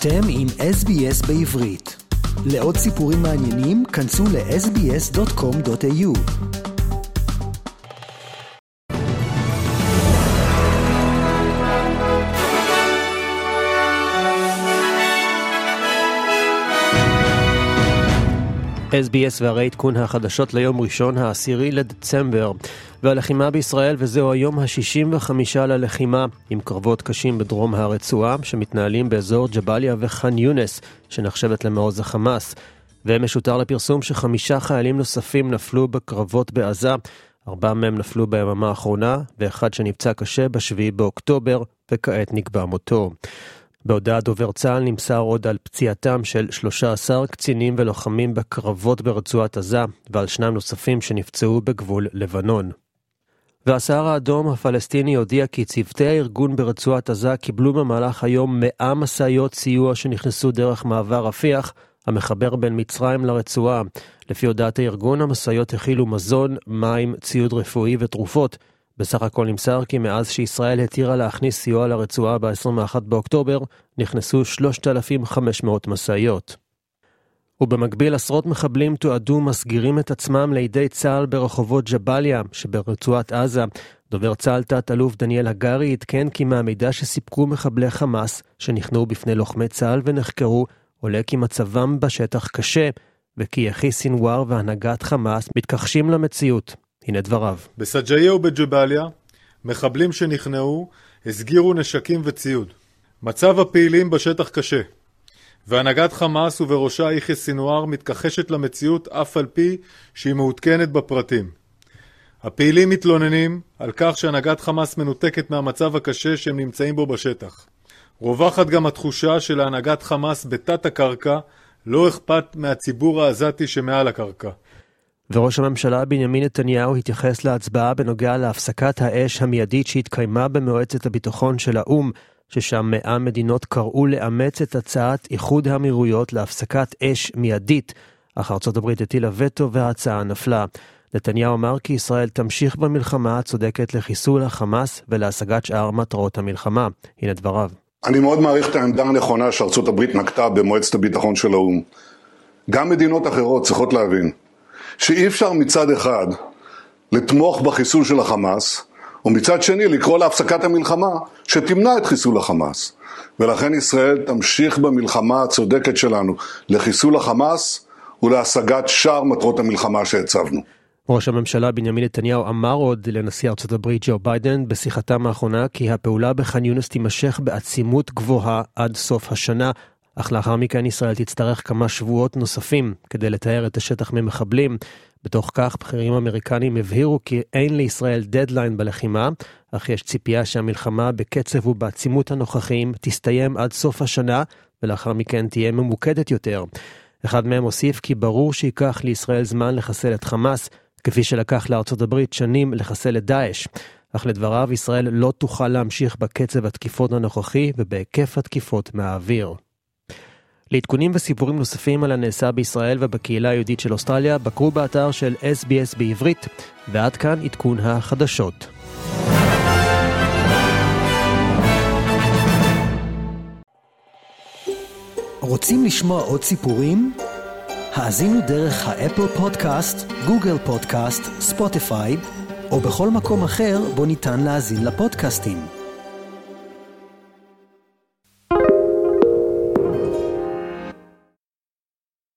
אתם עם SBS בעברית. לעוד סיפורים מעניינים, כנסו ל-sbs.com.au. SBS והרי עדכון החדשות ליום ראשון, העשירי לדצמבר. והלחימה בישראל, וזהו היום ה-65 ללחימה, עם קרבות קשים בדרום הרצועה, שמתנהלים באזור ג'באליה וח'אן יונס, שנחשבת למעוז החמאס. ומשותר לפרסום שחמישה חיילים נוספים נפלו בקרבות בעזה, ארבעה מהם נפלו ביממה האחרונה, ואחד שנפצע קשה ב-7 באוקטובר, וכעת נקבע מותו. בהודעת דובר צה"ל נמסר עוד על פציעתם של 13 קצינים ולוחמים בקרבות ברצועת עזה, ועל שניים נוספים שנפצעו בגבול לבנון. והסהר האדום הפלסטיני הודיע כי צוותי הארגון ברצועת עזה קיבלו במהלך היום 100 משאיות סיוע שנכנסו דרך מעבר רפיח, המחבר בין מצרים לרצועה. לפי הודעת הארגון, המשאיות הכילו מזון, מים, ציוד רפואי ותרופות. בסך הכל נמסר כי מאז שישראל התירה להכניס סיוע לרצועה ב-21 באוקטובר, נכנסו 3,500 משאיות. ובמקביל עשרות מחבלים תועדו מסגירים את עצמם לידי צה"ל ברחובות ג'באליה שברצועת עזה. דובר צה"ל תת-אלוף דניאל הגרי עדכן כי מהמידע שסיפקו מחבלי חמאס שנכנעו בפני לוחמי צה"ל ונחקרו, עולה כי מצבם בשטח קשה, וכי יחי סינואר והנהגת חמאס מתכחשים למציאות. הנה דבריו. בסג'איה ובג'באליה, מחבלים שנכנעו הסגירו נשקים וציוד. מצב הפעילים בשטח קשה. והנהגת חמאס ובראשה יחיא סינואר מתכחשת למציאות אף על פי שהיא מעודכנת בפרטים. הפעילים מתלוננים על כך שהנהגת חמאס מנותקת מהמצב הקשה שהם נמצאים בו בשטח. רווחת גם התחושה של הנהגת חמאס בתת הקרקע לא אכפת מהציבור העזתי שמעל הקרקע. וראש הממשלה בנימין נתניהו התייחס להצבעה בנוגע להפסקת האש המיידית שהתקיימה במועצת הביטחון של האו"ם ששם מאה מדינות קראו לאמץ את הצעת איחוד האמירויות להפסקת אש מיידית, אך ארצות הברית הטילה וטו וההצעה נפלה. נתניהו אמר כי ישראל תמשיך במלחמה הצודקת לחיסול החמאס ולהשגת שאר מטרות המלחמה. הנה דבריו. אני מאוד מעריך את העמדה הנכונה שארצות הברית נקטה במועצת הביטחון של האו"ם. גם מדינות אחרות צריכות להבין שאי אפשר מצד אחד לתמוך בחיסול של החמאס, ומצד שני לקרוא להפסקת המלחמה שתמנע את חיסול החמאס. ולכן ישראל תמשיך במלחמה הצודקת שלנו לחיסול החמאס ולהשגת שאר מטרות המלחמה שהצבנו. ראש הממשלה בנימין נתניהו אמר עוד לנשיא ארצות הברית ג'ו ביידן בשיחתם האחרונה כי הפעולה בח'אן יונס תימשך בעצימות גבוהה עד סוף השנה, אך לאחר מכן ישראל תצטרך כמה שבועות נוספים כדי לטהר את השטח ממחבלים. בתוך כך, בכירים אמריקנים הבהירו כי אין לישראל דדליין בלחימה, אך יש ציפייה שהמלחמה בקצב ובעצימות הנוכחיים תסתיים עד סוף השנה, ולאחר מכן תהיה ממוקדת יותר. אחד מהם הוסיף כי ברור שייקח לישראל זמן לחסל את חמאס, כפי שלקח לארצות הברית שנים לחסל את דאעש. אך לדבריו, ישראל לא תוכל להמשיך בקצב התקיפות הנוכחי ובהיקף התקיפות מהאוויר. לעדכונים וסיפורים נוספים על הנעשה בישראל ובקהילה היהודית של אוסטרליה, בקרו באתר של SBS בעברית, ועד כאן עדכון החדשות. רוצים לשמוע עוד סיפורים? האזינו דרך האפל פודקאסט, גוגל פודקאסט, ספוטיפיי, או בכל מקום אחר בו ניתן להאזין לפודקאסטים.